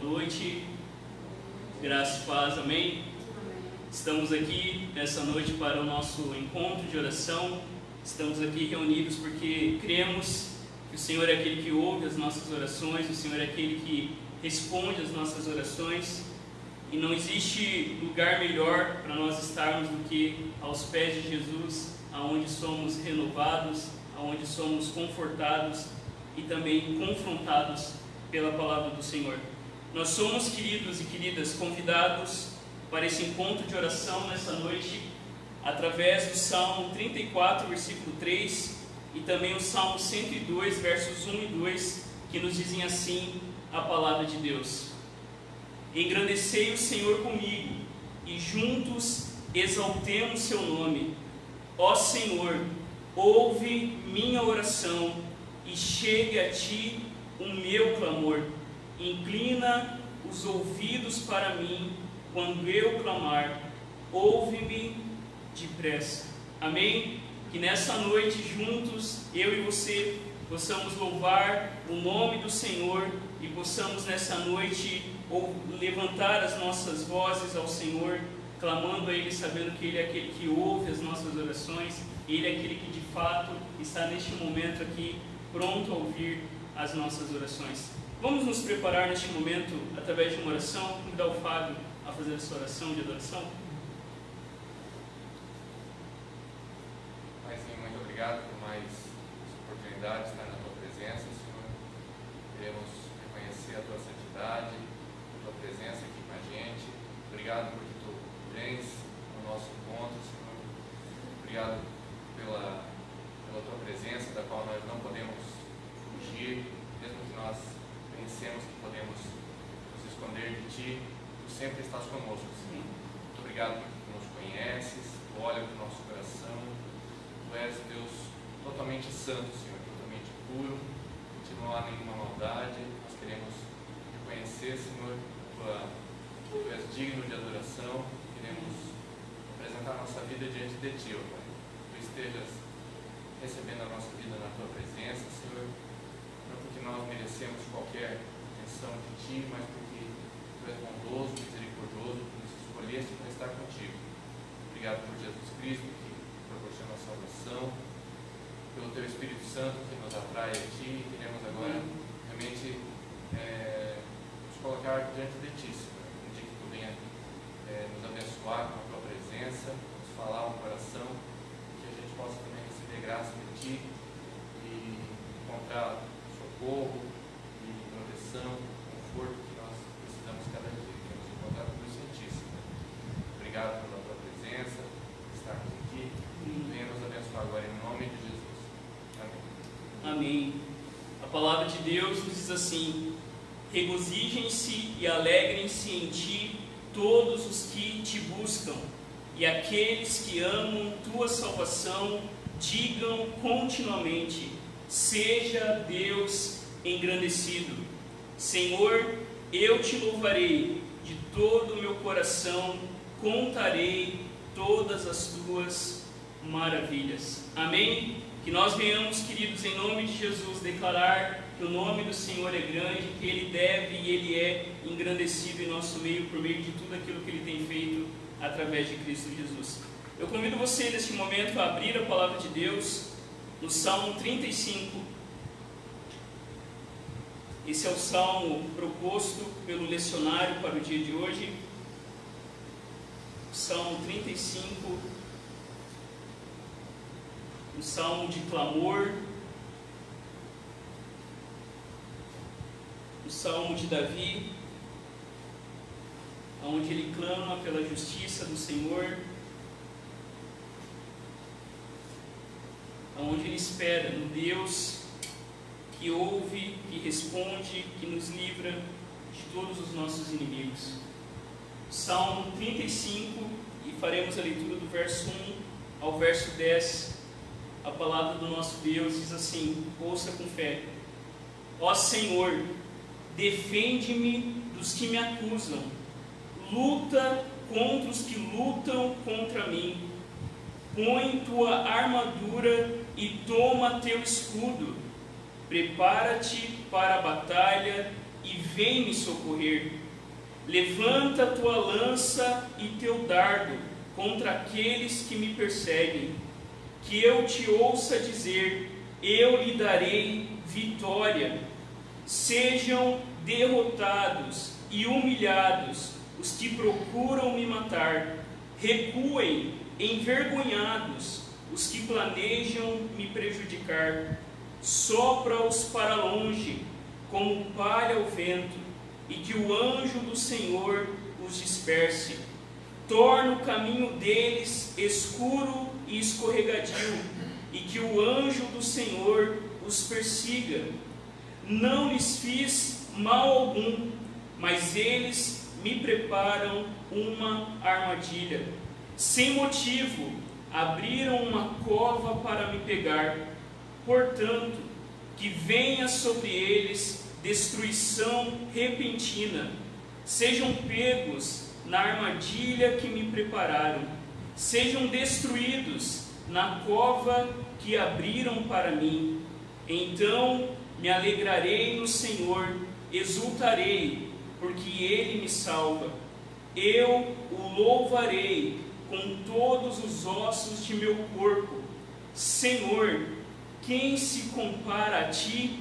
Boa noite, graça e paz, amém? Estamos aqui nessa noite para o nosso encontro de oração. Estamos aqui reunidos porque cremos que o Senhor é aquele que ouve as nossas orações, o Senhor é aquele que responde as nossas orações. E não existe lugar melhor para nós estarmos do que aos pés de Jesus, aonde somos renovados, aonde somos confortados e também confrontados pela palavra do Senhor. Nós somos, queridos e queridas, convidados para esse encontro de oração nessa noite, através do Salmo 34, versículo 3, e também o Salmo 102, versos 1 e 2, que nos dizem assim a palavra de Deus: Engrandecei o Senhor comigo, e juntos exaltemos seu nome. Ó Senhor, ouve minha oração e chegue a ti o meu clamor. Inclina os ouvidos para mim quando eu clamar. Ouve-me depressa. Amém? Que nessa noite, juntos, eu e você, possamos louvar o nome do Senhor e possamos nessa noite levantar as nossas vozes ao Senhor, clamando a Ele, sabendo que Ele é aquele que ouve as nossas orações, Ele é aquele que de fato está neste momento aqui pronto a ouvir as nossas orações. Vamos nos preparar neste momento através de uma oração, convidar o Fábio a fazer essa oração de adoração. Paizinho, muito obrigado por mais oportunidade de estar na tua presença, Senhor. Queremos reconhecer a tua santidade, a tua presença aqui com a gente. Obrigado porque tu vens no nosso encontro, Senhor. Obrigado pela, pela tua presença, da qual nós não podemos fugir, mesmo que nós pensemos que podemos nos esconder de ti, tu sempre estás conosco, Senhor. Muito obrigado porque tu nos conheces, tu olha para o nosso coração. Tu és Deus totalmente santo, Senhor, totalmente puro, que não há nenhuma maldade. Nós queremos reconhecer, Senhor, tua, tu és digno de adoração. Queremos apresentar nossa vida diante de Ti, ó Pai. Tu estejas recebendo a nossa vida na Tua presença, nós merecemos qualquer atenção de Ti, mas porque Tu és bondoso, misericordioso, que nos escolheste para estar contigo. Obrigado por Jesus Cristo, que proporciona a salvação, pelo Teu Espírito Santo que nos atrai a Ti. Queremos agora realmente é, nos colocar diante de Ti, Senhor. Pedir que Tu venha é, nos abençoar com a Tua presença, nos falar ao coração, que a gente possa também receber graça de Ti e encontrar socorro e proteção, conforto que nós precisamos cada dia. Encontrar tudo isso em Ti, Senhor. Obrigado pela Tua presença, estarmos aqui. Venha nos abençoar agora em nome de Jesus. Amém. Amém. A palavra de Deus nos diz assim: Regozijem-se e alegrem-se em ti todos os que te buscam, e aqueles que amam tua salvação, digam continuamente: Seja Deus engrandecido. Senhor, eu te louvarei de todo o meu coração, contarei todas as tuas maravilhas. Amém? Que nós venhamos, queridos, em nome de Jesus, declarar que o nome do Senhor é grande, que Ele deve e Ele é engrandecido em nosso meio por meio de tudo aquilo que Ele tem feito através de Cristo Jesus. Eu convido você neste momento a abrir a palavra de Deus no Salmo 35. Esse é o salmo proposto pelo lecionário para o dia de hoje. Salmo 35 um salmo de clamor, o salmo de Davi, onde ele clama pela justiça do Senhor, onde ele espera no Deus que ouve, que responde, que nos livra de todos os nossos inimigos. Salmo 35, e faremos a leitura do verso 1 ao verso 10 a palavra do nosso Deus diz assim: ouça com fé. Ó Senhor, defende-me dos que me acusam, luta contra os que lutam contra mim. Põe tua armadura e toma teu escudo. Prepara-te para a batalha e vem me socorrer. Levanta tua lança e teu dardo contra aqueles que me perseguem. Que eu te ouça dizer: Eu lhe darei vitória. Sejam derrotados e humilhados os que procuram me matar. Recuem envergonhados os que planejam me prejudicar. Sopra-os para longe, como palha ao vento, e que o anjo do Senhor os disperse. Torna o caminho deles escuro e escorregadio, e que o anjo do Senhor os persiga. Não lhes fiz mal algum, mas eles me preparam uma armadilha. Sem motivo, abriram uma cova para me pegar. Portanto, que venha sobre eles destruição repentina. Sejam pegos na armadilha que me prepararam. Sejam destruídos na cova que abriram para mim. Então me alegrarei no Senhor, exultarei, porque Ele me salva. Eu o louvarei com todos os ossos de meu corpo. Senhor, quem se compara a ti?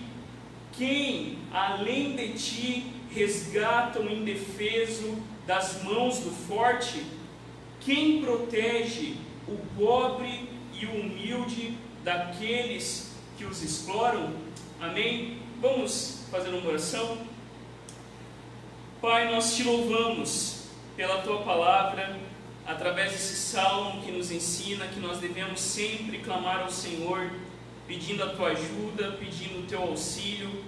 Quem, além de ti, resgata o indefeso das mãos do forte? Quem protege o pobre e o humilde daqueles que os exploram? Amém? Vamos fazer uma oração? Pai, nós te louvamos pela tua palavra através desse salmo que nos ensina que nós devemos sempre clamar ao Senhor, pedindo a tua ajuda, pedindo o teu auxílio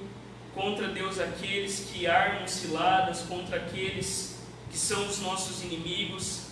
contra Deus aqueles que armam ciladas, contra aqueles que são os nossos inimigos,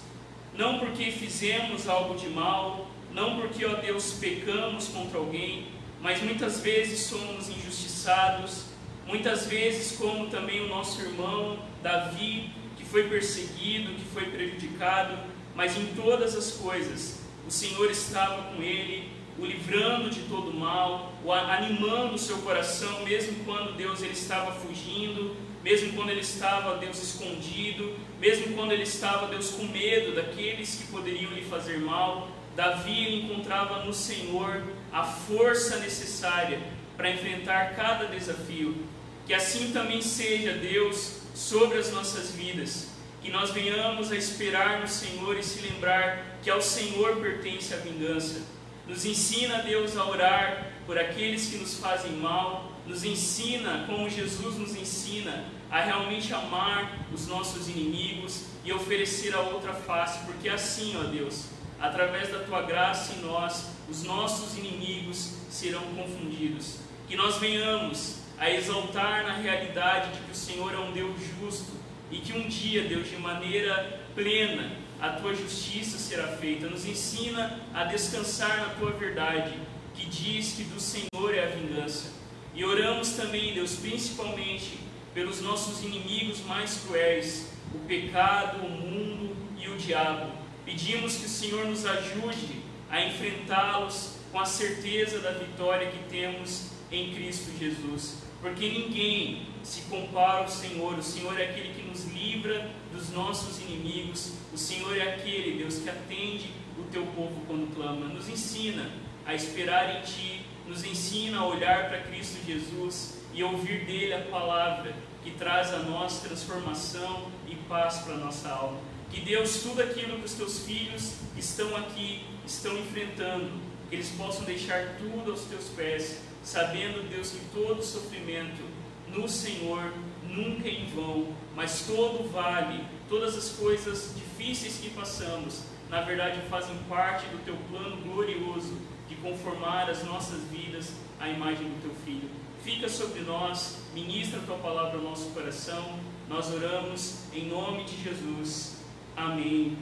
não porque fizemos algo de mal, não porque, ó Deus, pecamos contra alguém, mas muitas vezes somos injustiçados, muitas vezes, como também o nosso irmão Davi, que foi perseguido, que foi prejudicado, mas em todas as coisas o Senhor estava com ele, o livrando de todo mal, o animando o seu coração, mesmo quando Deus ele estava fugindo, mesmo quando ele estava Deus escondido, mesmo quando ele estava Deus com medo daqueles que poderiam lhe fazer mal. Davi encontrava no Senhor a força necessária para enfrentar cada desafio. Que assim também seja Deus sobre as nossas vidas que nós venhamos a esperar no Senhor e se lembrar que ao Senhor pertence a vingança. Nos ensina, Deus, a orar por aqueles que nos fazem mal, nos ensina, como Jesus nos ensina, a realmente amar os nossos inimigos e oferecer a outra face, porque assim, ó Deus, através da tua graça em nós, os nossos inimigos serão confundidos. Que nós venhamos a exaltar na realidade de que o Senhor é um Deus justo, e que um dia, Deus, de maneira plena, a tua justiça será feita. Nos ensina a descansar na tua verdade, que diz que do Senhor é a vingança. E oramos também, Deus, principalmente pelos nossos inimigos mais cruéis, o pecado, o mundo e o diabo. Pedimos que o Senhor nos ajude a enfrentá-los com a certeza da vitória que temos em Cristo Jesus. Porque ninguém se compara ao Senhor. O Senhor é aquele que nos livra dos nossos inimigos. O Senhor é aquele, Deus, que atende o teu povo quando clama. Nos ensina a esperar em Ti, nos ensina a olhar para Cristo Jesus e ouvir dele a palavra que traz a nós transformação e paz para a nossa alma. Que Deus, tudo aquilo que os teus filhos estão aqui, estão enfrentando, que eles possam deixar tudo aos teus pés, sabendo, Deus, que todo sofrimento no Senhor nunca é em vão, mas todo vale, todas as coisas difíceis que passamos, na verdade fazem parte do teu plano glorioso de conformar as nossas vidas à imagem do teu Filho. Fica sobre nós, ministra a tua palavra ao nosso coração. Nós oramos em nome de Jesus. Amém.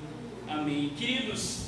Amém. Queridos,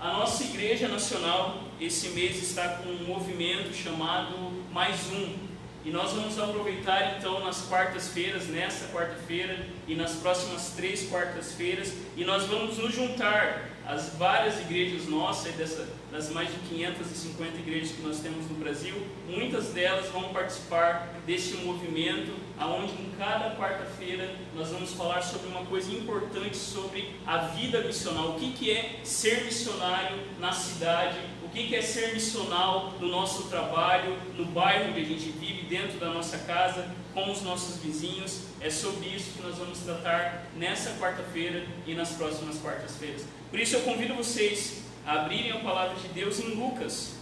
a nossa Igreja Nacional esse mês está com um movimento chamado Mais Um. E nós vamos aproveitar então nas quartas-feiras, nesta quarta-feira e nas próximas três quartas-feiras, e nós vamos nos juntar às várias igrejas nossas, dessa, das mais de 550 igrejas que nós temos no Brasil, muitas delas vão participar deste movimento, aonde em cada quarta-feira nós vamos falar sobre uma coisa importante sobre a vida missional, o que, que é ser missionário na cidade que é ser missional no nosso trabalho, no bairro que a gente vive, dentro da nossa casa, com os nossos vizinhos. É sobre isso que nós vamos tratar nessa quarta-feira e nas próximas quartas-feiras. Por isso eu convido vocês a abrirem a palavra de Deus em Lucas.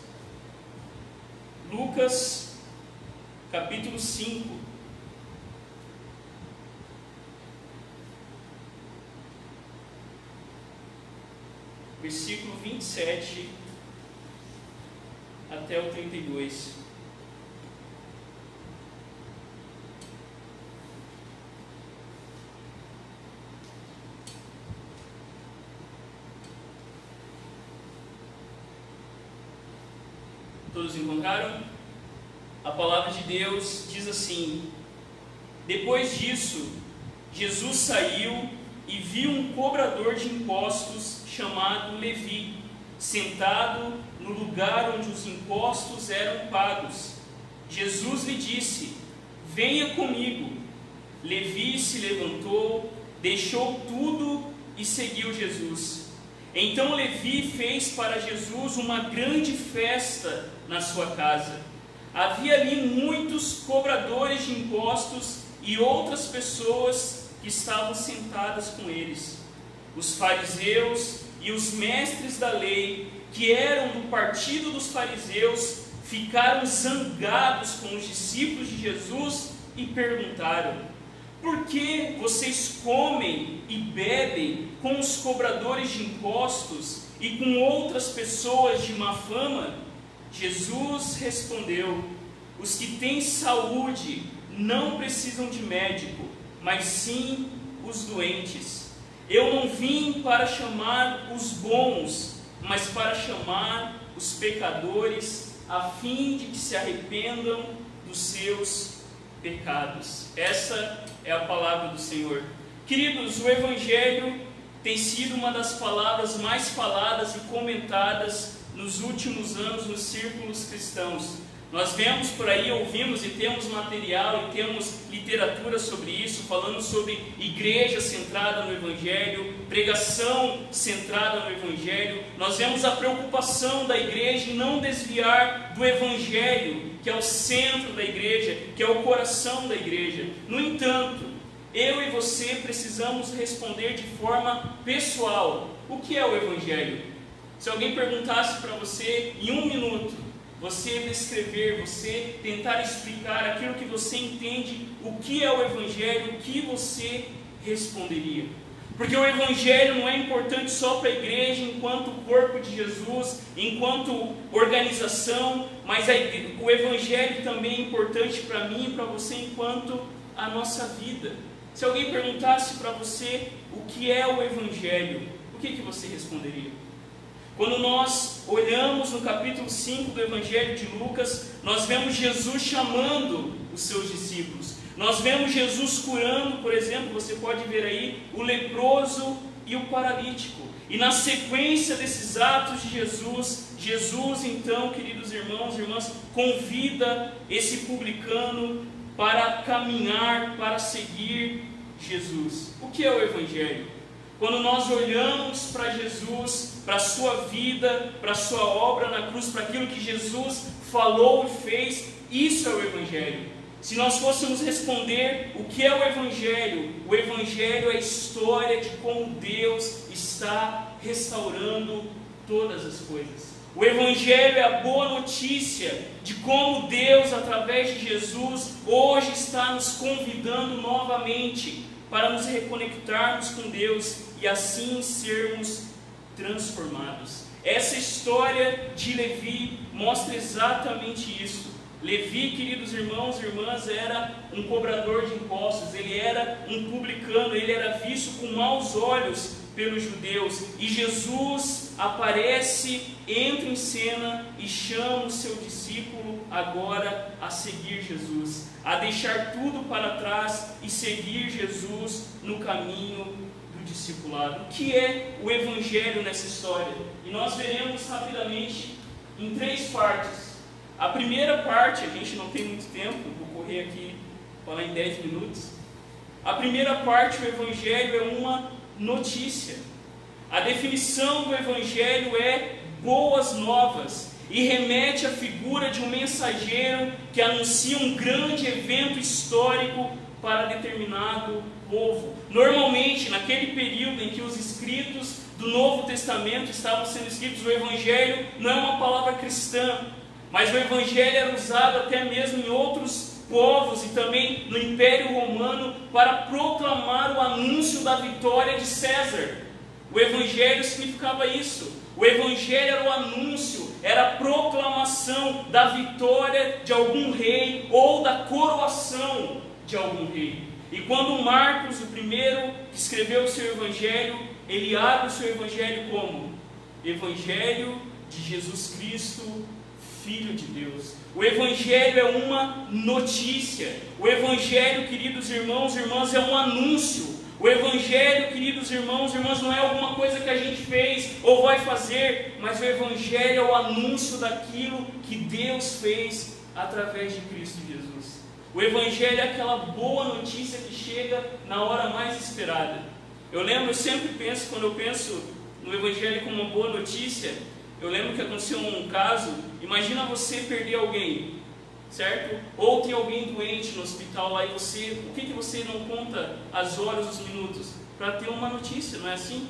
Lucas, capítulo 5. Versículo 27 até o 32. Todos encontraram? A palavra de Deus diz assim: Depois disso, Jesus saiu e viu um cobrador de impostos chamado Levi, sentado no lugar onde os impostos eram pagos. Jesus lhe disse: Venha comigo. Levi se levantou, deixou tudo e seguiu Jesus. Então Levi fez para Jesus uma grande festa na sua casa. Havia ali muitos cobradores de impostos e outras pessoas que estavam sentadas com eles. Os fariseus e os mestres da lei que eram do partido dos fariseus, ficaram zangados com os discípulos de Jesus e perguntaram: Por que vocês comem e bebem com os cobradores de impostos e com outras pessoas de má fama? Jesus respondeu: Os que têm saúde não precisam de médico, mas sim os doentes. Eu não vim para chamar os bons, mas para chamar os pecadores a fim de que se arrependam dos seus pecados. Essa é a palavra do Senhor. Queridos, o Evangelho tem sido uma das palavras mais faladas e comentadas nos últimos anos nos círculos cristãos. Nós vemos por aí, ouvimos e temos material e temos literatura sobre isso, falando sobre igreja centrada no Evangelho, pregação centrada no Evangelho. Nós vemos a preocupação da igreja em não desviar do Evangelho, que é o centro da igreja, que é o coração da igreja. No entanto, eu e você precisamos responder de forma pessoal: o que é o Evangelho? Se alguém perguntasse para você em um minuto, você descrever, você tentar explicar aquilo que você entende, o que é o Evangelho, o que você responderia. Porque o Evangelho não é importante só para a igreja, enquanto corpo de Jesus, enquanto organização, mas o Evangelho também é importante para mim e para você, enquanto a nossa vida. Se alguém perguntasse para você o que é o Evangelho, o que, que você responderia? Quando nós olhamos no capítulo 5 do Evangelho de Lucas, nós vemos Jesus chamando os seus discípulos. Nós vemos Jesus curando, por exemplo, você pode ver aí, o leproso e o paralítico. E na sequência desses atos de Jesus, Jesus então, queridos irmãos e irmãs, convida esse publicano para caminhar, para seguir Jesus. O que é o Evangelho? Quando nós olhamos para Jesus, para a sua vida, para a sua obra na cruz, para aquilo que Jesus falou e fez, isso é o Evangelho. Se nós fôssemos responder o que é o Evangelho, o Evangelho é a história de como Deus está restaurando todas as coisas. O Evangelho é a boa notícia de como Deus, através de Jesus, hoje está nos convidando novamente para nos reconectarmos com Deus e assim sermos transformados. Essa história de Levi mostra exatamente isso. Levi, queridos irmãos e irmãs, era um cobrador de impostos, ele era um publicano, ele era visto com maus olhos pelos judeus. E Jesus aparece, entra em cena e chama o seu discípulo agora a seguir Jesus, a deixar tudo para trás e seguir Jesus no caminho discipulado. O que é o Evangelho nessa história? E nós veremos rapidamente em três partes. A primeira parte, a gente não tem muito tempo, vou correr aqui, falar em 10 minutos. A primeira parte, o Evangelho é uma notícia. A definição do Evangelho é boas novas e remete à figura de um mensageiro que anuncia um grande evento histórico para determinado povo. Normalmente, naquele período em que os escritos do Novo Testamento estavam sendo escritos, o Evangelho não é uma palavra cristã, mas o Evangelho era usado até mesmo em outros povos e também no Império Romano para proclamar o anúncio da vitória de César. O Evangelho significava isso. O Evangelho era o anúncio, era a proclamação da vitória de algum rei ou da coroação de algum rei. E quando Marcos, o primeiro que escreveu o seu Evangelho, ele abre o seu Evangelho como? Evangelho de Jesus Cristo, Filho de Deus. O Evangelho é uma notícia. O Evangelho, queridos irmãos e irmãs, é um anúncio. O Evangelho, queridos irmãos e irmãs, não é alguma coisa que a gente fez ou vai fazer, mas o Evangelho é o anúncio daquilo que Deus fez através de Cristo Jesus. O Evangelho é aquela boa notícia que chega na hora mais esperada. Eu lembro, eu sempre penso, quando eu penso no Evangelho como uma boa notícia, eu lembro que aconteceu um caso, imagina você perder alguém, certo? Ou tem alguém doente no hospital lá e você, por que, que você não conta as horas, os minutos? Para ter uma notícia, não é assim?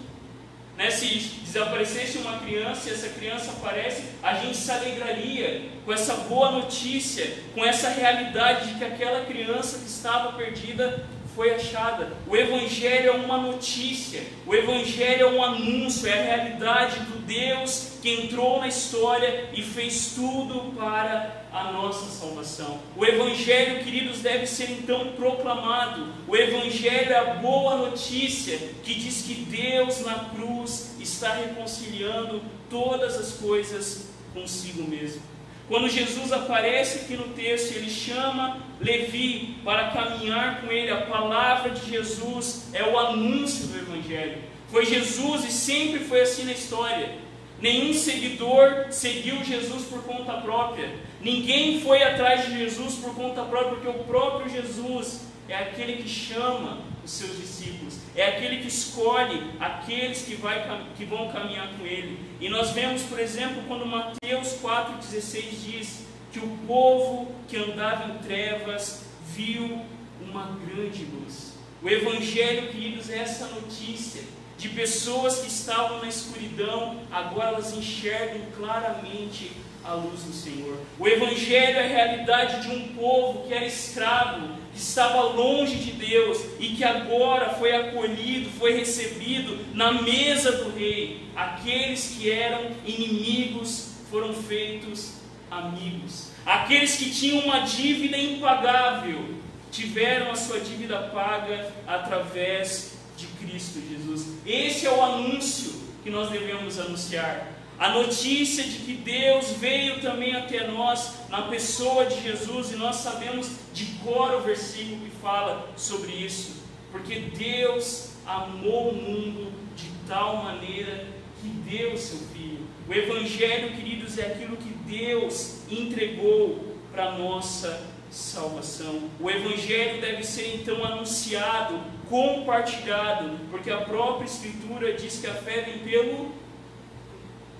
Né? Se desaparecesse uma criança e essa criança aparece, a gente se alegraria com essa boa notícia, com essa realidade de que aquela criança que estava perdida foi achada. O Evangelho é uma notícia, o Evangelho é um anúncio, é a realidade do Deus que entrou na história e fez tudo para a nossa salvação. O Evangelho, queridos, deve ser então proclamado. O Evangelho é a boa notícia que diz que Deus na cruz está reconciliando todas as coisas consigo mesmo. Quando Jesus aparece aqui no texto, ele chama Levi para caminhar com ele. A palavra de Jesus é o anúncio do Evangelho. Foi Jesus e sempre foi assim na história. Nenhum seguidor seguiu Jesus por conta própria. Ninguém foi atrás de Jesus por conta própria, porque o próprio Jesus é aquele que chama os seus discípulos, é aquele que escolhe aqueles que, vai, que vão caminhar com ele. E nós vemos, por exemplo, quando Mateus 4,16 diz que o povo que andava em trevas viu uma grande luz. O Evangelho, queridos, é essa notícia de pessoas que estavam na escuridão, agora elas enxergam claramente a luz do Senhor. O Evangelho é a realidade de um povo que era escravo, que estava longe de Deus e que agora foi acolhido, foi recebido na mesa do rei. Aqueles que eram inimigos foram feitos amigos. Aqueles que tinham uma dívida impagável tiveram a sua dívida paga através de Cristo Jesus. Esse é o anúncio que nós devemos anunciar. A notícia de que Deus veio também até nós na pessoa de Jesus, e nós sabemos de cor o versículo que fala sobre isso, porque Deus amou o mundo de tal maneira que deu seu Filho. O Evangelho, queridos, é aquilo que Deus entregou para a nossa salvação. O Evangelho deve ser então anunciado, compartilhado, porque a própria Escritura diz que a fé vem pelo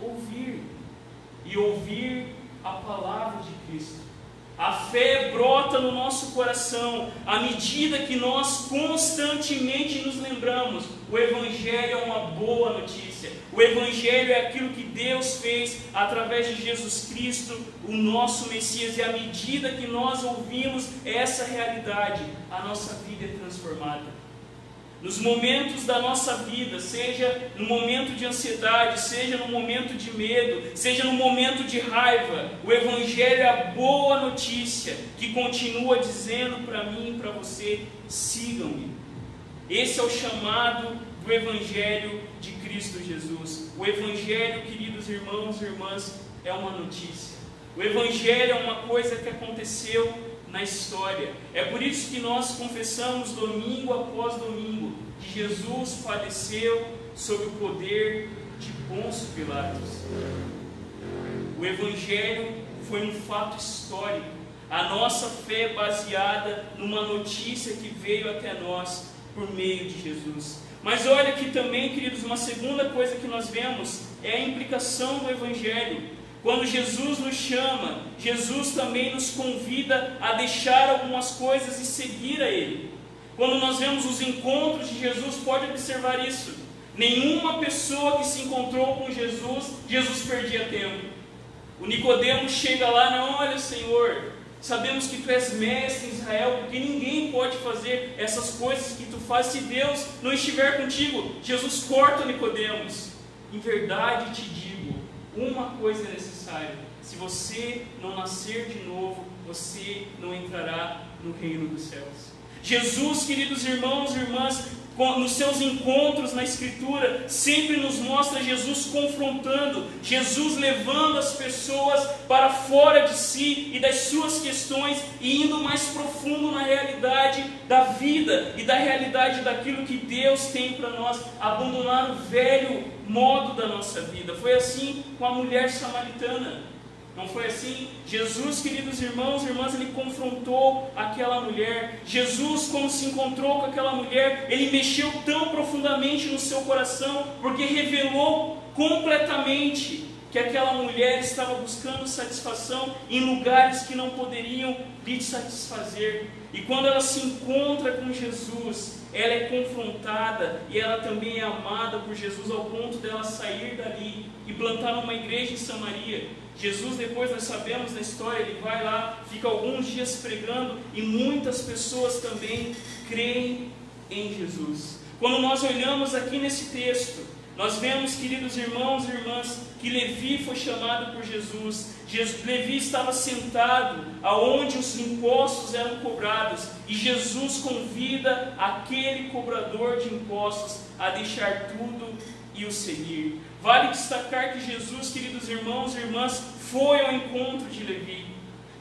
ouvir e ouvir a palavra de Cristo. A fé brota no nosso coração à medida que nós constantemente nos lembramos. O Evangelho é uma boa notícia. O Evangelho é aquilo que Deus fez através de Jesus Cristo, o nosso Messias. E à medida que nós ouvimos essa realidade, a nossa vida é transformada nos momentos da nossa vida, seja no momento de ansiedade, seja no momento de medo, seja no momento de raiva, o Evangelho é a boa notícia que continua dizendo para mim e para você: sigam-me. Esse é o chamado do Evangelho de Cristo Jesus. O Evangelho, queridos irmãos e irmãs, é uma notícia. O Evangelho é uma coisa que aconteceu na história. É por isso que nós confessamos domingo após domingo que Jesus padeceu sob o poder de Pôncio Pilatos. O Evangelho foi um fato histórico. A nossa fé é baseada numa notícia que veio até nós por meio de Jesus. Mas olha aqui também, queridos, uma segunda coisa que nós vemos é a implicação do Evangelho. Quando Jesus nos chama, Jesus também nos convida a deixar algumas coisas e seguir a Ele. Quando nós vemos os encontros de Jesus, pode observar isso. Nenhuma pessoa que se encontrou com Jesus, Jesus perdia tempo. O Nicodemo chega lá, não, olha Senhor, sabemos que tu és mestre em Israel, porque ninguém pode fazer essas coisas que tu fazes se Deus não estiver contigo. Jesus corta Nicodemos. Em verdade te digo, uma coisa é necessária. Se você não nascer de novo, você não entrará no reino dos céus. Jesus, queridos irmãos e irmãs, nos seus encontros na Escritura, sempre nos mostra Jesus confrontando, Jesus levando as pessoas para fora de si e das suas questões e indo mais profundo na realidade da vida e da realidade daquilo que Deus tem para nós, abandonar o velho modo da nossa vida. Foi assim com a mulher samaritana. Não foi assim? Jesus, queridos irmãos e irmãs, ele confrontou aquela mulher. Jesus, quando se encontrou com aquela mulher, ele mexeu tão profundamente no seu coração, porque revelou completamente que aquela mulher estava buscando satisfação em lugares que não poderiam lhe satisfazer. E quando ela se encontra com Jesus, ela é confrontada e ela também é amada por Jesus ao ponto dela sair dali e plantar uma igreja em Samaria. Jesus, depois nós sabemos na história, ele vai lá, fica alguns dias pregando e muitas pessoas também creem em Jesus. Quando nós olhamos aqui nesse texto, nós vemos, queridos irmãos e irmãs, que Levi foi chamado por Jesus. Jesus. Levi estava sentado aonde os impostos eram cobrados e Jesus convida aquele cobrador de impostos a deixar tudo e o seguir. Vale destacar que Jesus, queridos irmãos e irmãs, foi ao encontro de Levi.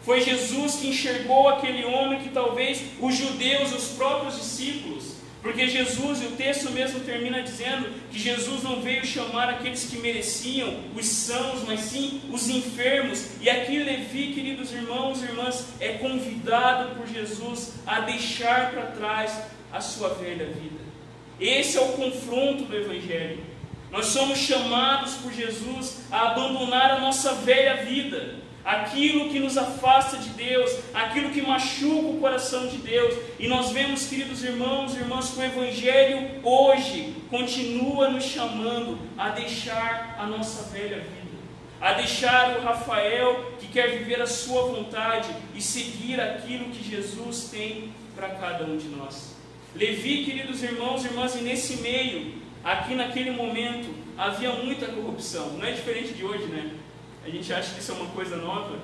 Foi Jesus que enxergou aquele homem que talvez os judeus, os próprios discípulos, porque Jesus, e o texto mesmo termina dizendo que Jesus não veio chamar aqueles que mereciam, os sãos, mas sim os enfermos. E aqui Levi, queridos irmãos e irmãs, é convidado por Jesus a deixar para trás a sua velha vida. Esse é o confronto do Evangelho. Nós somos chamados por Jesus a abandonar a nossa velha vida aquilo que nos afasta de Deus, aquilo que machuca o coração de Deus. E nós vemos, queridos irmãos e irmãs, que o Evangelho hoje continua nos chamando a deixar a nossa velha vida, a deixar o Rafael que quer viver a sua vontade e seguir aquilo que Jesus tem para cada um de nós. Levi, queridos irmãos e irmãs, e nesse meio, aqui naquele momento, havia muita corrupção. Não é diferente de hoje, né? A gente acha que isso é uma coisa nova.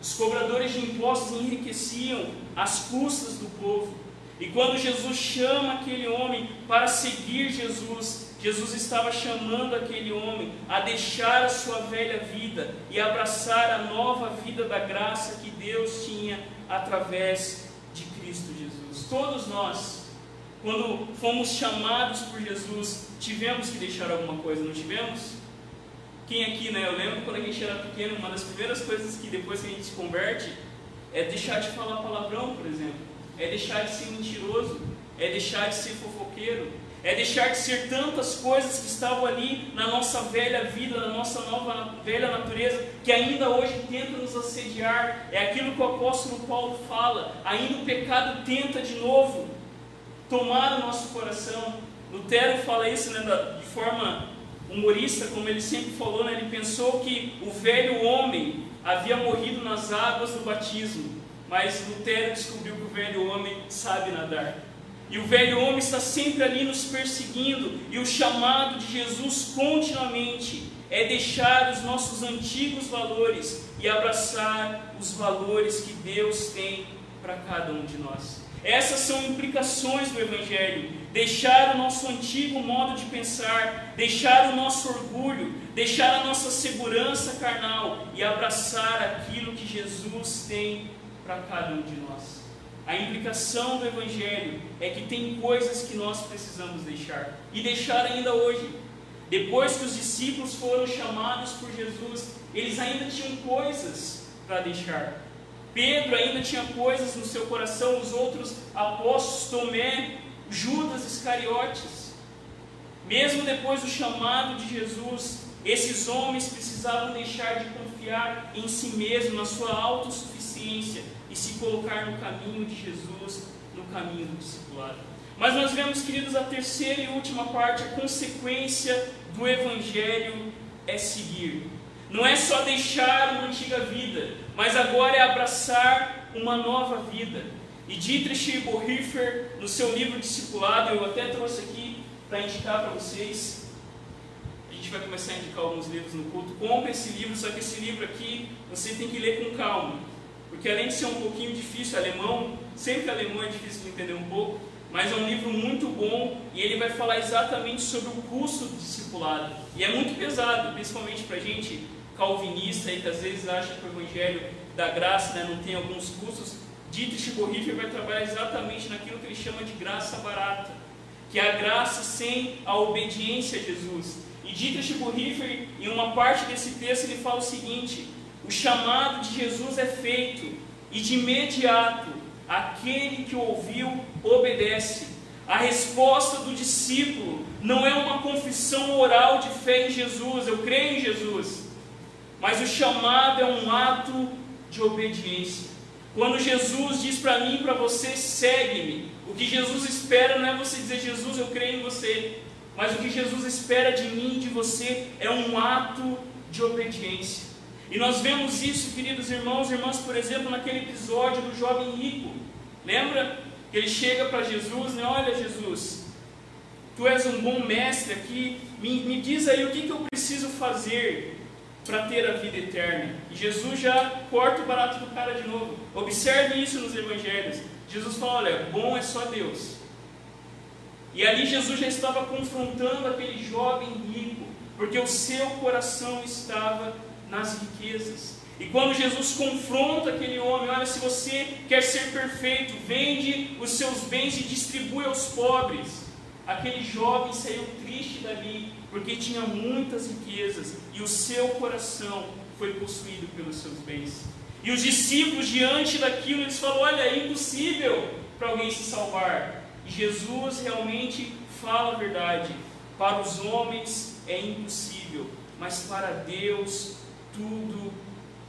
Os cobradores de impostos enriqueciam as custas do povo. E quando Jesus chama aquele homem para seguir Jesus, Jesus estava chamando aquele homem a deixar a sua velha vida e abraçar a nova vida da graça que Deus tinha através de Cristo Jesus. Todos nós, quando fomos chamados por Jesus, tivemos que deixar alguma coisa, não tivemos? Quem aqui, né? Eu lembro quando a gente era pequeno, uma das primeiras coisas que depois que a gente se converte é deixar de falar palavrão, por exemplo. É deixar de ser mentiroso. É deixar de ser fofoqueiro. É deixar de ser tantas coisas que estavam ali na nossa velha vida, na nossa nova velha natureza, que ainda hoje tenta nos assediar. É aquilo que o apóstolo Paulo fala. Ainda o pecado tenta de novo tomar o nosso coração. Lutero fala isso né, de forma humorista, como ele sempre falou, né, ele pensou que o velho homem havia morrido nas águas do batismo, mas Lutero descobriu que o velho homem sabe nadar. E o velho homem está sempre ali nos perseguindo, e o chamado de Jesus continuamente é deixar os nossos antigos valores e abraçar os valores que Deus tem para cada um de nós. Essas são implicações do Evangelho. Deixar o nosso antigo modo de pensar, deixar o nosso orgulho, deixar a nossa segurança carnal e abraçar aquilo que Jesus tem para cada um de nós. A implicação do Evangelho é que tem coisas que nós precisamos deixar e deixar ainda hoje. Depois que os discípulos foram chamados por Jesus, eles ainda tinham coisas para deixar. Pedro ainda tinha coisas no seu coração, os outros apóstolos, Tomé, Judas Iscariotes. Mesmo depois do chamado de Jesus, esses homens precisavam deixar de confiar em si mesmo, na sua autossuficiência e se colocar no caminho de Jesus, no caminho do discipulado. Mas nós vemos, queridos, a terceira e última parte, a consequência do Evangelho é seguir. Não é só deixar uma antiga vida, mas agora é abraçar uma nova vida. E Dietrich Bonhoeffer, no seu livro Discipulado, eu até trouxe aqui para indicar para vocês. A gente vai começar a indicar alguns livros no culto. Compre esse livro, só que esse livro aqui você tem que ler com calma. Porque além de ser um pouquinho difícil, alemão, sempre alemão é difícil de entender um pouco, mas é um livro muito bom e ele vai falar exatamente sobre o custo do discipulado. E é muito pesado, principalmente para a gente calvinista aí, que às vezes acha que o evangelho da graça né, não tem alguns custos. Dietrich Bonhoeffer vai trabalhar exatamente naquilo que ele chama de graça barata, que é a graça sem a obediência a Jesus. E Dietrich Bonhoeffer, em uma parte desse texto, ele fala o seguinte: o chamado de Jesus é feito e de imediato aquele que ouviu obedece. A resposta do discípulo não é uma confissão oral de fé em Jesus, eu creio em Jesus, mas o chamado é um ato de obediência. Quando Jesus diz para mim e para você, segue-me, o que Jesus espera não é você dizer, Jesus, eu creio em você, mas o que Jesus espera de mim e de você é um ato de obediência. E nós vemos isso, queridos irmãos e irmãs, por exemplo, naquele episódio do jovem rico. Lembra que ele chega para Jesus, né? Olha, Jesus, tu és um bom mestre aqui, me, me diz aí o que, que eu preciso fazer para ter a vida eterna. E Jesus já corta o barato do cara de novo. Observe isso nos evangelhos. Jesus fala: olha, bom é só Deus. E ali Jesus já estava confrontando aquele jovem rico, porque o seu coração estava nas riquezas. E quando Jesus confronta aquele homem, olha, se você quer ser perfeito, vende os seus bens e distribui aos pobres. Aquele jovem saiu triste dali, porque tinha muitas riquezas e o seu coração foi possuído pelos seus bens. E os discípulos, diante daquilo, eles falam: Olha, é impossível para alguém se salvar. E Jesus realmente fala a verdade. Para os homens é impossível, mas para Deus tudo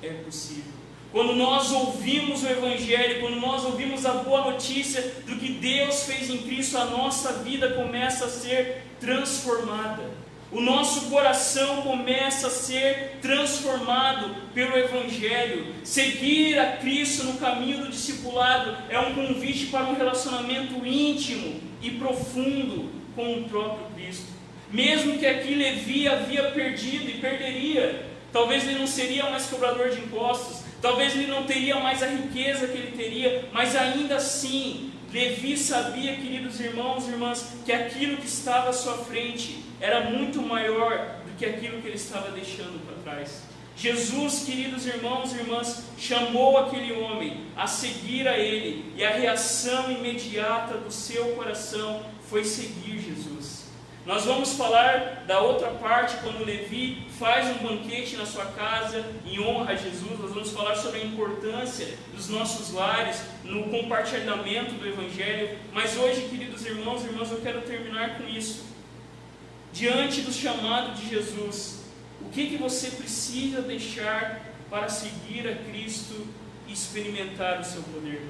é possível. Quando nós ouvimos o Evangelho, quando nós ouvimos a boa notícia do que Deus fez em Cristo, a nossa vida começa a ser transformada. O nosso coração começa a ser transformado pelo Evangelho. Seguir a Cristo no caminho do discipulado é um convite para um relacionamento íntimo e profundo com o próprio Cristo. Mesmo que aqui Levi havia perdido e perderia, talvez ele não seria mais cobrador de impostos, talvez ele não teria mais a riqueza que ele teria, mas ainda assim, Levi sabia, queridos irmãos e irmãs, que aquilo que estava à sua frente era muito maior do que aquilo que ele estava deixando para trás. Jesus, queridos irmãos e irmãs, chamou aquele homem a seguir a ele, e a reação imediata do seu coração foi seguir Jesus. Nós vamos falar da outra parte, quando Levi faz um banquete na sua casa em honra a Jesus. Nós vamos falar sobre a importância dos nossos lares no compartilhamento do Evangelho. Mas hoje, queridos irmãos e irmãs, eu quero terminar com isso diante do chamado de Jesus, o que, que você precisa deixar para seguir a Cristo e experimentar o seu poder?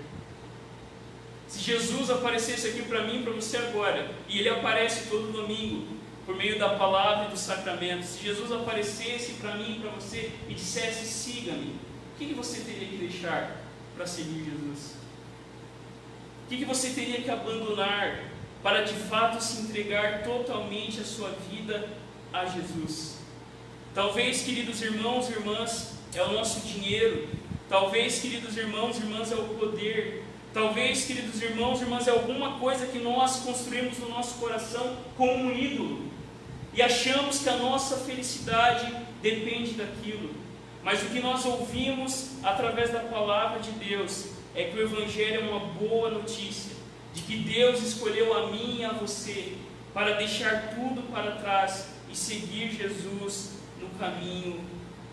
Se Jesus aparecesse aqui para mim para você agora, e ele aparece todo domingo, por meio da palavra e dos sacramentos, se Jesus aparecesse para mim para você e dissesse: siga-me, o que, que você teria que deixar para seguir Jesus? O que, que você teria que abandonar para de fato se entregar totalmente a sua vida a Jesus. Talvez, queridos irmãos e irmãs, é o nosso dinheiro. Talvez, queridos irmãos e irmãs, é o poder. Talvez, queridos irmãos e irmãs, é alguma coisa que nós construímos no nosso coração como um ídolo e achamos que a nossa felicidade depende daquilo. Mas o que nós ouvimos através da palavra de Deus é que o Evangelho é uma boa notícia de que Deus escolheu a mim e a você para deixar tudo para trás e seguir Jesus no caminho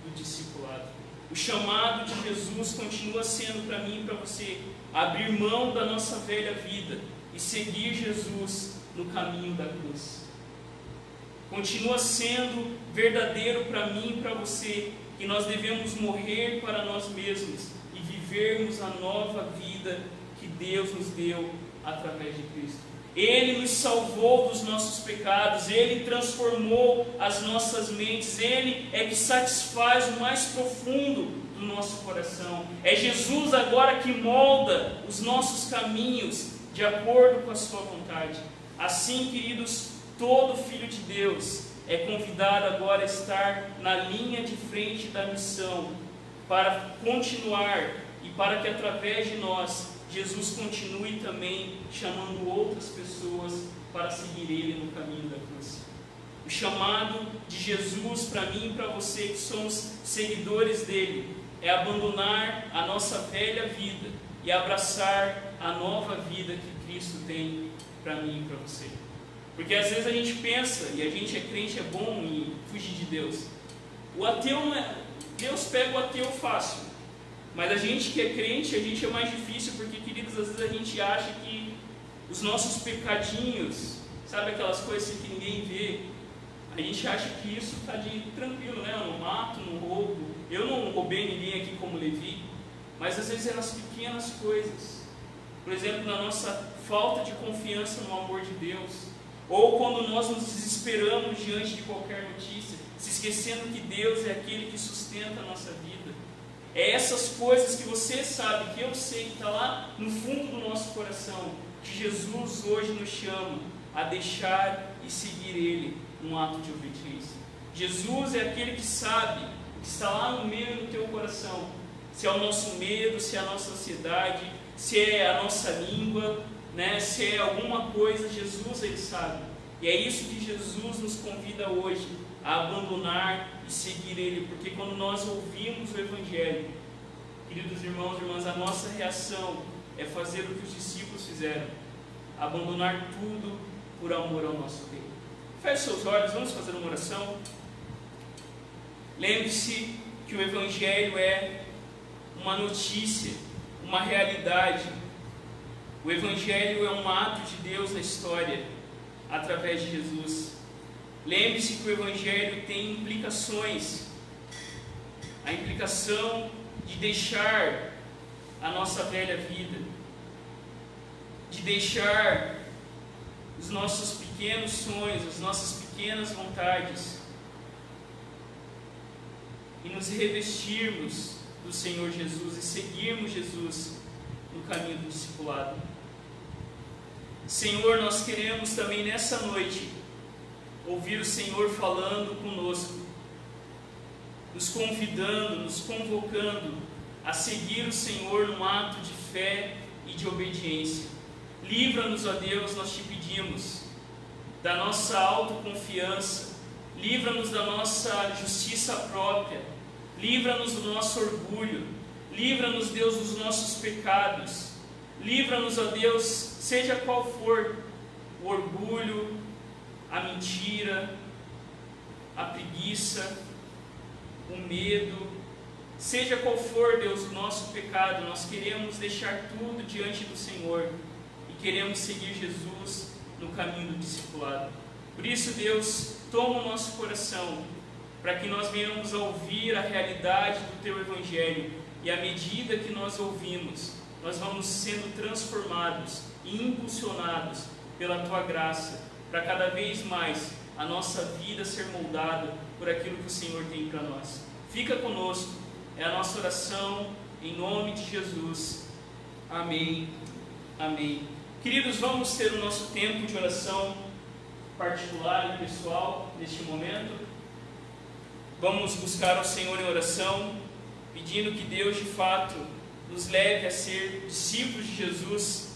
do discipulado. O chamado de Jesus continua sendo para mim e para você abrir mão da nossa velha vida e seguir Jesus no caminho da cruz. Continua sendo verdadeiro para mim e para você que nós devemos morrer para nós mesmos e vivermos a nova vida que Deus nos deu através de Cristo. Ele nos salvou dos nossos pecados, Ele transformou as nossas mentes, Ele é que satisfaz o mais profundo do nosso coração. É Jesus agora que molda os nossos caminhos de acordo com a Sua vontade. Assim, queridos, todo filho de Deus é convidado agora a estar na linha de frente da missão, para continuar e para que através de nós Jesus continue também chamando outras pessoas para seguir Ele no caminho da cruz. O chamado de Jesus para mim e para você que somos seguidores dele é abandonar a nossa velha vida e abraçar a nova vida que Cristo tem para mim e para você. Porque às vezes a gente pensa, e a gente é crente, é bom em fugir de Deus. O ateu é. Deus pega o ateu fácil. Mas a gente que é crente, a gente é mais difícil, porque, queridos, às vezes a gente acha que os nossos pecadinhos, sabe aquelas coisas que ninguém vê, a gente acha que isso está de tranquilo, né? Eu não mato, não roubo, eu não roubei ninguém aqui como Levi, mas às vezes é nas pequenas coisas. Por exemplo, na nossa falta de confiança no amor de Deus, ou quando nós nos desesperamos diante de qualquer notícia, se esquecendo que Deus é aquele que sustenta a nossa vida. É essas coisas que você sabe, que eu sei, que está lá no fundo do nosso coração, que Jesus hoje nos chama a deixar e seguir Ele num ato de obediência. Jesus é aquele que sabe o que está lá no meio do teu coração, se é o nosso medo, se é a nossa ansiedade, se é a nossa língua, né, se é alguma coisa, Jesus ele sabe. E é isso que Jesus nos convida hoje, a abandonar e seguir Ele, porque quando nós ouvimos o Evangelho, queridos irmãos e irmãs, a nossa reação é fazer o que os discípulos fizeram, abandonar tudo por amor ao nosso Rei. Feche seus olhos, vamos fazer uma oração. Lembre-se que o Evangelho é uma notícia, uma realidade. O Evangelho é um ato de Deus na história, através de Jesus. Lembre-se que o Evangelho tem implicações. A implicação de deixar a nossa velha vida, de deixar os nossos pequenos sonhos, as nossas pequenas vontades e nos revestirmos do Senhor Jesus e seguirmos Jesus no caminho do discipulado. Senhor, nós queremos também nessa noite ouvir o Senhor falando conosco, nos convidando, nos convocando a seguir o Senhor num ato de fé e de obediência. Livra-nos, ó Deus, nós te pedimos, da nossa autoconfiança, livra-nos da nossa justiça própria, livra-nos do nosso orgulho, livra-nos, Deus, dos nossos pecados, livra-nos, ó Deus, seja qual for o orgulho, a mentira, a preguiça, o medo, seja qual for, Deus, o nosso pecado, nós queremos deixar tudo diante do Senhor e queremos seguir Jesus no caminho do discipulado. Por isso, Deus, toma o nosso coração para que nós venhamos a ouvir a realidade do Teu Evangelho e à medida que nós ouvimos, nós vamos sendo transformados e impulsionados pela Tua graça para cada vez mais a nossa vida ser moldada por aquilo que o Senhor tem para nós. Fica conosco, é a nossa oração em nome de Jesus. Amém. Amém. Queridos, vamos ter o nosso tempo de oração particular e pessoal neste momento. Vamos buscar o Senhor em oração, pedindo que Deus de fato nos leve a ser discípulos de Jesus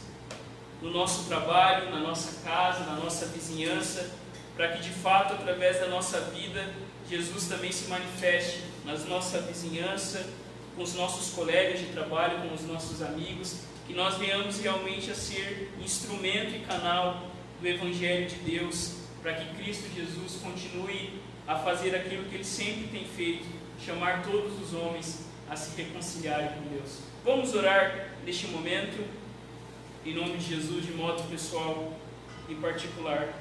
no nosso trabalho, na nossa casa, na nossa vizinhança, para que de fato, através da nossa vida, Jesus também se manifeste na nossa vizinhança, com os nossos colegas de trabalho, com os nossos amigos, que nós venhamos realmente a ser instrumento e canal do Evangelho de Deus, para que Cristo Jesus continue a fazer aquilo que ele sempre tem feito, chamar todos os homens a se reconciliarem com Deus. Vamos orar neste momento, em nome de Jesus, de modo pessoal e particular.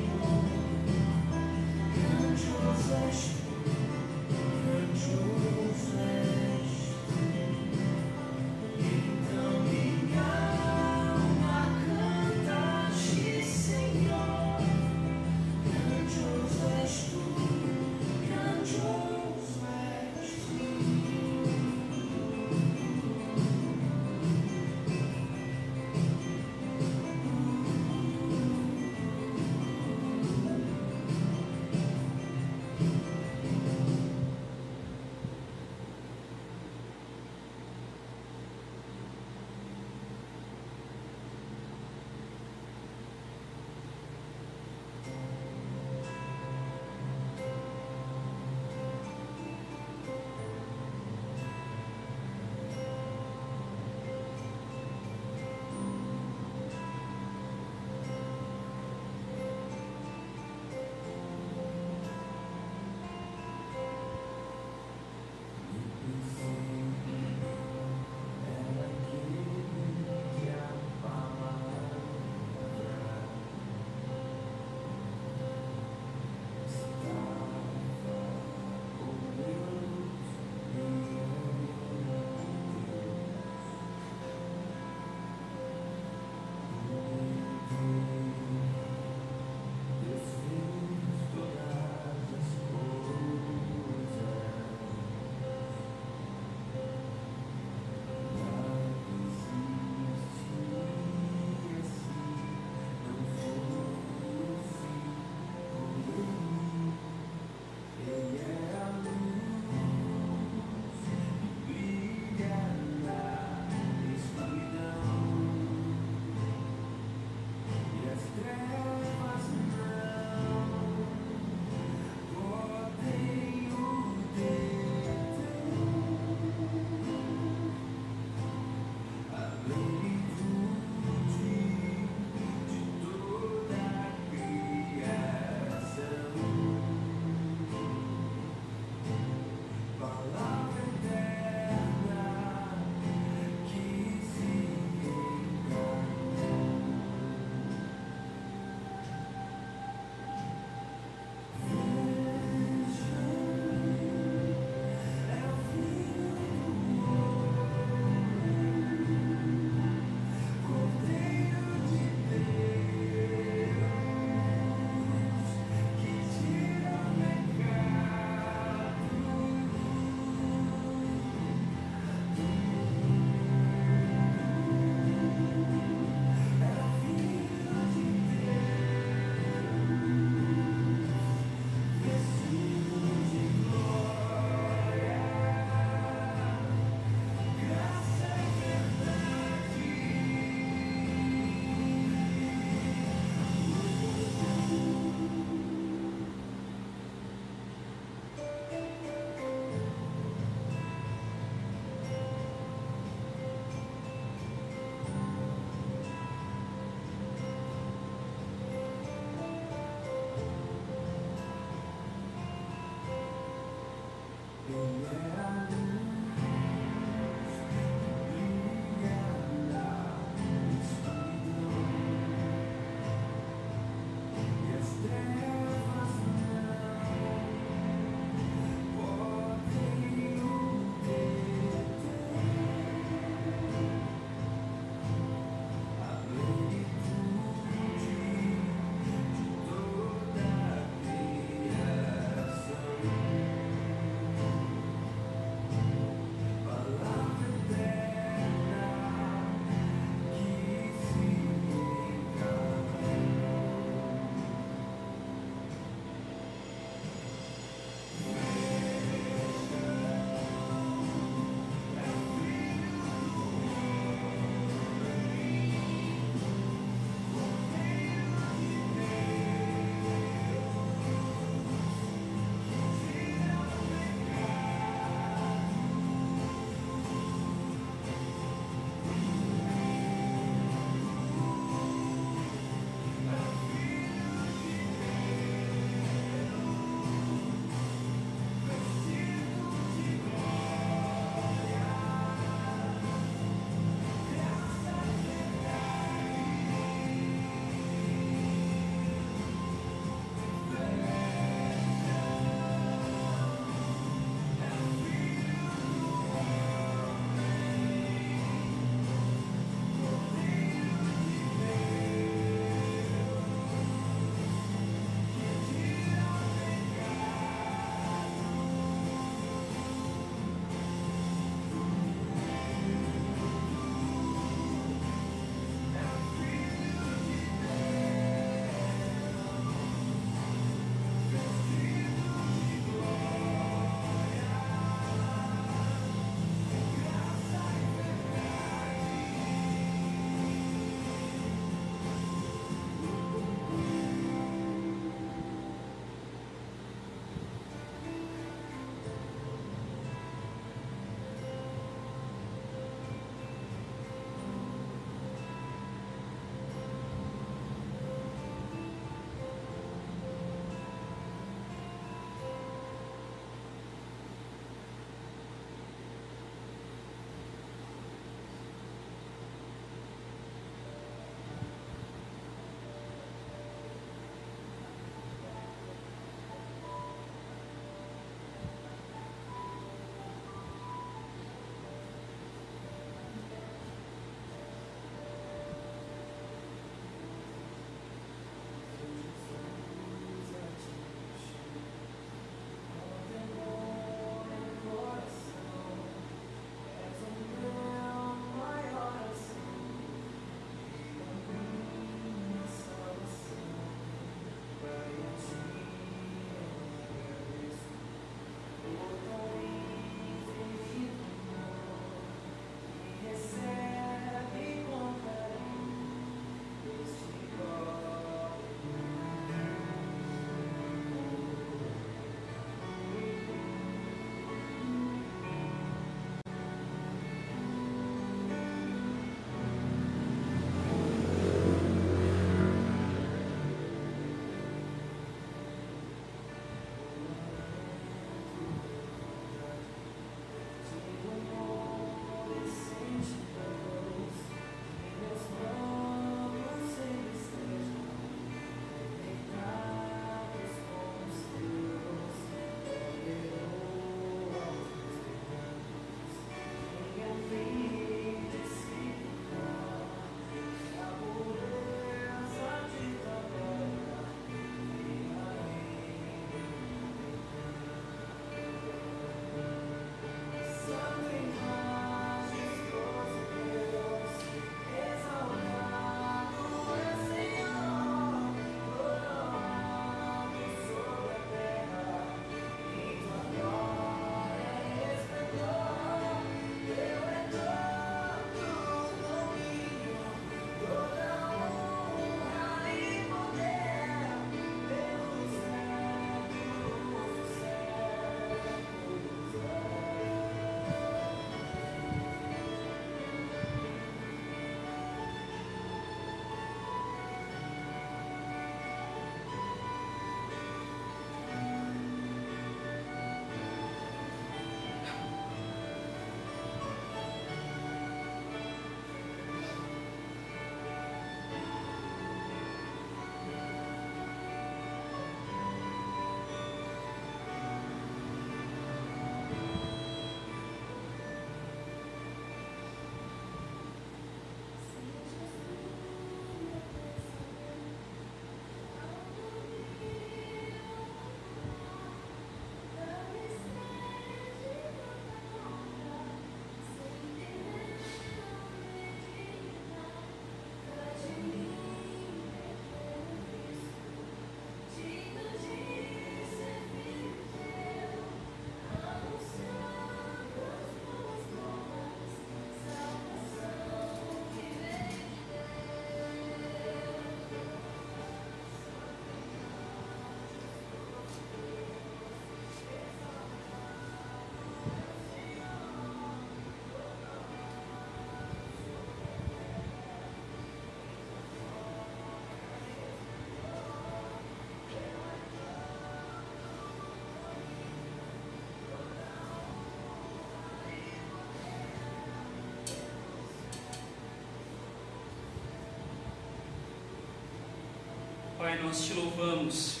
Nós te louvamos,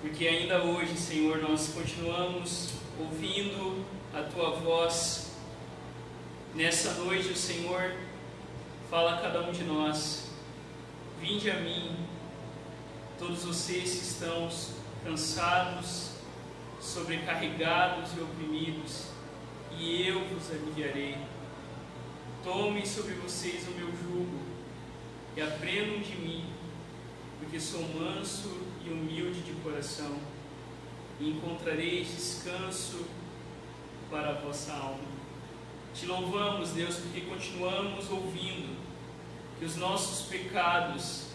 porque ainda hoje, Senhor, nós continuamos ouvindo a tua voz. Nessa noite, o Senhor fala a cada um de nós: Vinde a mim, todos vocês que estão cansados, sobrecarregados e oprimidos, e eu vos aliviarei. Tome sobre vocês o meu jugo e aprendam de mim, porque sou manso e humilde de coração, e encontrareis descanso para a vossa alma. Te louvamos, Deus, porque continuamos ouvindo que os nossos pecados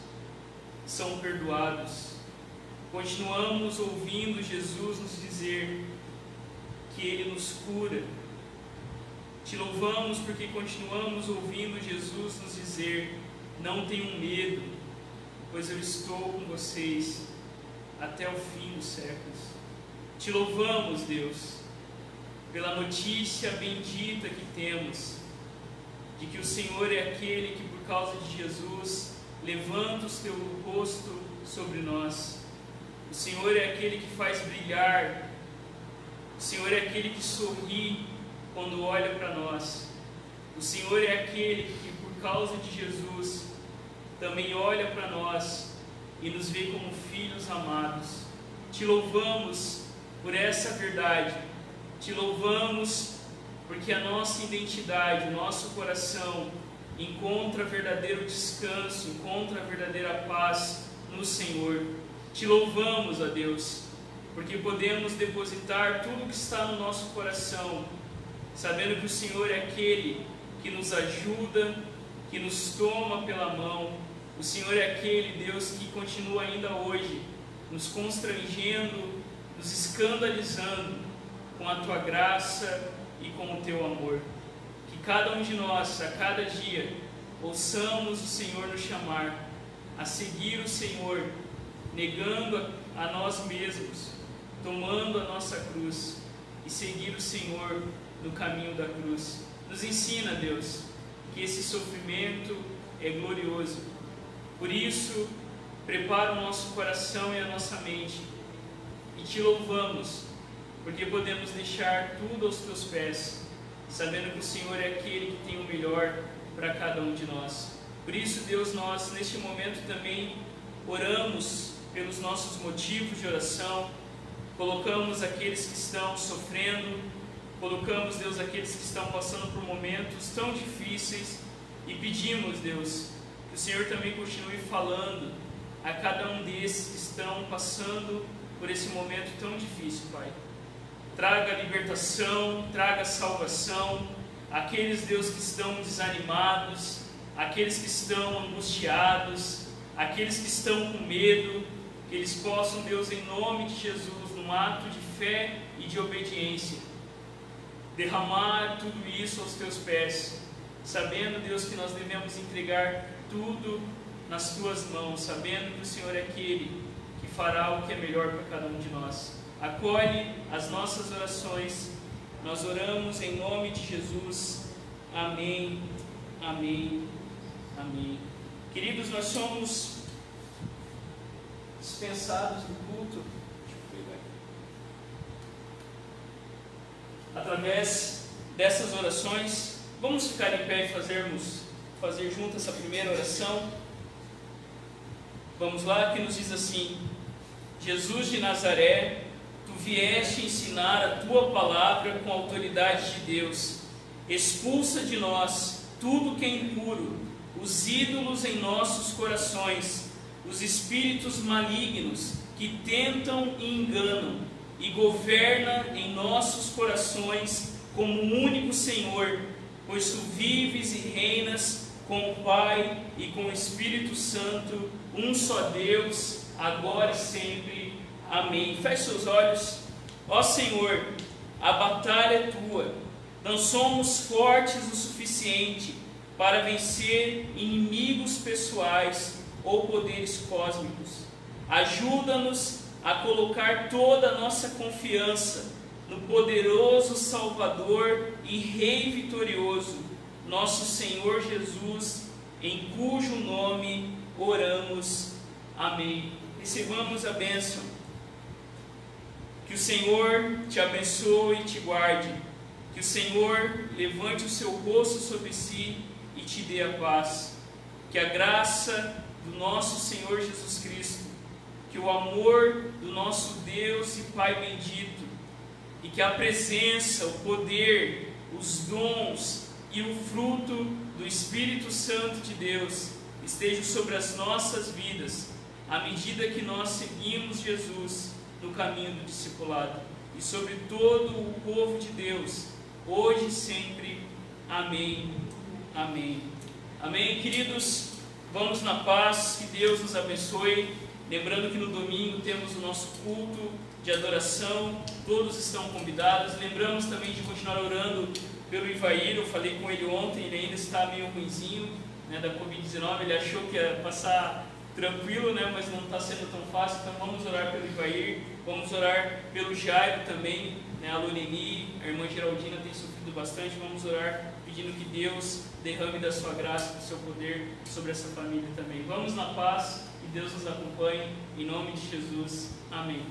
são perdoados. Continuamos ouvindo Jesus nos dizer que Ele nos cura. Te louvamos porque continuamos ouvindo Jesus nos dizer: não tenham medo, pois eu estou com vocês até o fim dos séculos. Te louvamos, Deus, pela notícia bendita que temos, de que o Senhor é aquele que, por causa de Jesus, levanta o teu rosto sobre nós. O Senhor é aquele que faz brilhar. O Senhor é aquele que sorri quando olha para nós. O Senhor é aquele que, por causa de Jesus, também olha para nós e nos vê como filhos amados. Te louvamos por essa verdade. Te louvamos porque a nossa identidade, o nosso coração encontra verdadeiro descanso, encontra verdadeira paz no Senhor. Te louvamos, a Deus, porque podemos depositar tudo que está no nosso coração, sabendo que o Senhor é aquele que nos ajuda, que nos toma pela mão. O Senhor é aquele Deus que continua ainda hoje nos constrangendo, nos escandalizando com a tua graça e com o teu amor. Que cada um de nós, a cada dia, ouçamos o Senhor nos chamar a seguir o Senhor, negando a, nós mesmos, tomando a nossa cruz e seguir o Senhor no caminho da cruz. Nos ensina, Deus, que esse sofrimento é glorioso. Por isso, prepara o nosso coração e a nossa mente e te louvamos, porque podemos deixar tudo aos teus pés, sabendo que o Senhor é aquele que tem o melhor para cada um de nós. Por isso, Deus, nós neste momento também oramos pelos nossos motivos de oração, colocamos aqueles que estão sofrendo, colocamos, Deus, aqueles que estão passando por momentos tão difíceis e pedimos, Deus, o Senhor também continue falando a cada um desses que estão passando por esse momento tão difícil, Pai. Traga libertação, traga salvação, aqueles, Deus, que estão desanimados, aqueles que estão angustiados, aqueles que estão com medo, que eles possam, Deus, em nome de Jesus, num ato de fé e de obediência, derramar tudo isso aos teus pés, sabendo, Deus, que nós devemos entregar tudo nas tuas mãos, sabendo que o Senhor é aquele que fará o que é melhor para cada um de nós. Acolhe as nossas orações, nós oramos em nome de Jesus. Amém, amém, amém. Queridos, nós somos dispensados do culto através dessas orações. Vamos ficar em pé e fazermos, fazer junto essa primeira oração. Vamos lá, que nos diz assim: Jesus de Nazaré, tu vieste ensinar a tua palavra com a autoridade de Deus. Expulsa de nós tudo que é impuro, os ídolos em nossos corações, os espíritos malignos que tentam e enganam e governa em nossos corações como único Senhor, pois tu vives e reinas com o Pai e com o Espírito Santo, um só Deus, agora e sempre. Amém. Feche seus olhos. Ó Senhor, a batalha é tua. Não somos fortes o suficiente para vencer inimigos pessoais ou poderes cósmicos. Ajuda-nos a colocar toda a nossa confiança no poderoso Salvador e Rei vitorioso, nosso Senhor Jesus, em cujo nome oramos. Amém. Recebamos a bênção. Que o Senhor te abençoe e te guarde. Que o Senhor levante o seu rosto sobre si e te dê a paz. Que a graça do nosso Senhor Jesus Cristo, que o amor do nosso Deus e Pai bendito, e que a presença, o poder, os dons e o fruto do Espírito Santo de Deus estejam sobre as nossas vidas, à medida que nós seguimos Jesus no caminho do discipulado, e sobre todo o povo de Deus, hoje e sempre. Amém. Amém. Amém, queridos. Vamos na paz, que Deus nos abençoe. Lembrando que no domingo temos o nosso culto de adoração, todos estão convidados. Lembramos também de continuar orando pelo Ivair, eu falei com ele ontem, ele ainda está meio ruimzinho né, da Covid-19, ele achou que ia passar tranquilo, né, mas não está sendo tão fácil, então vamos orar pelo Ivair, vamos orar pelo Jairo também, né, a Luneni, a irmã Geraldina tem sofrido bastante, vamos orar pedindo que Deus derrame da sua graça, do seu poder sobre essa família também. Vamos na paz, que Deus nos acompanhe, em nome de Jesus. Amém.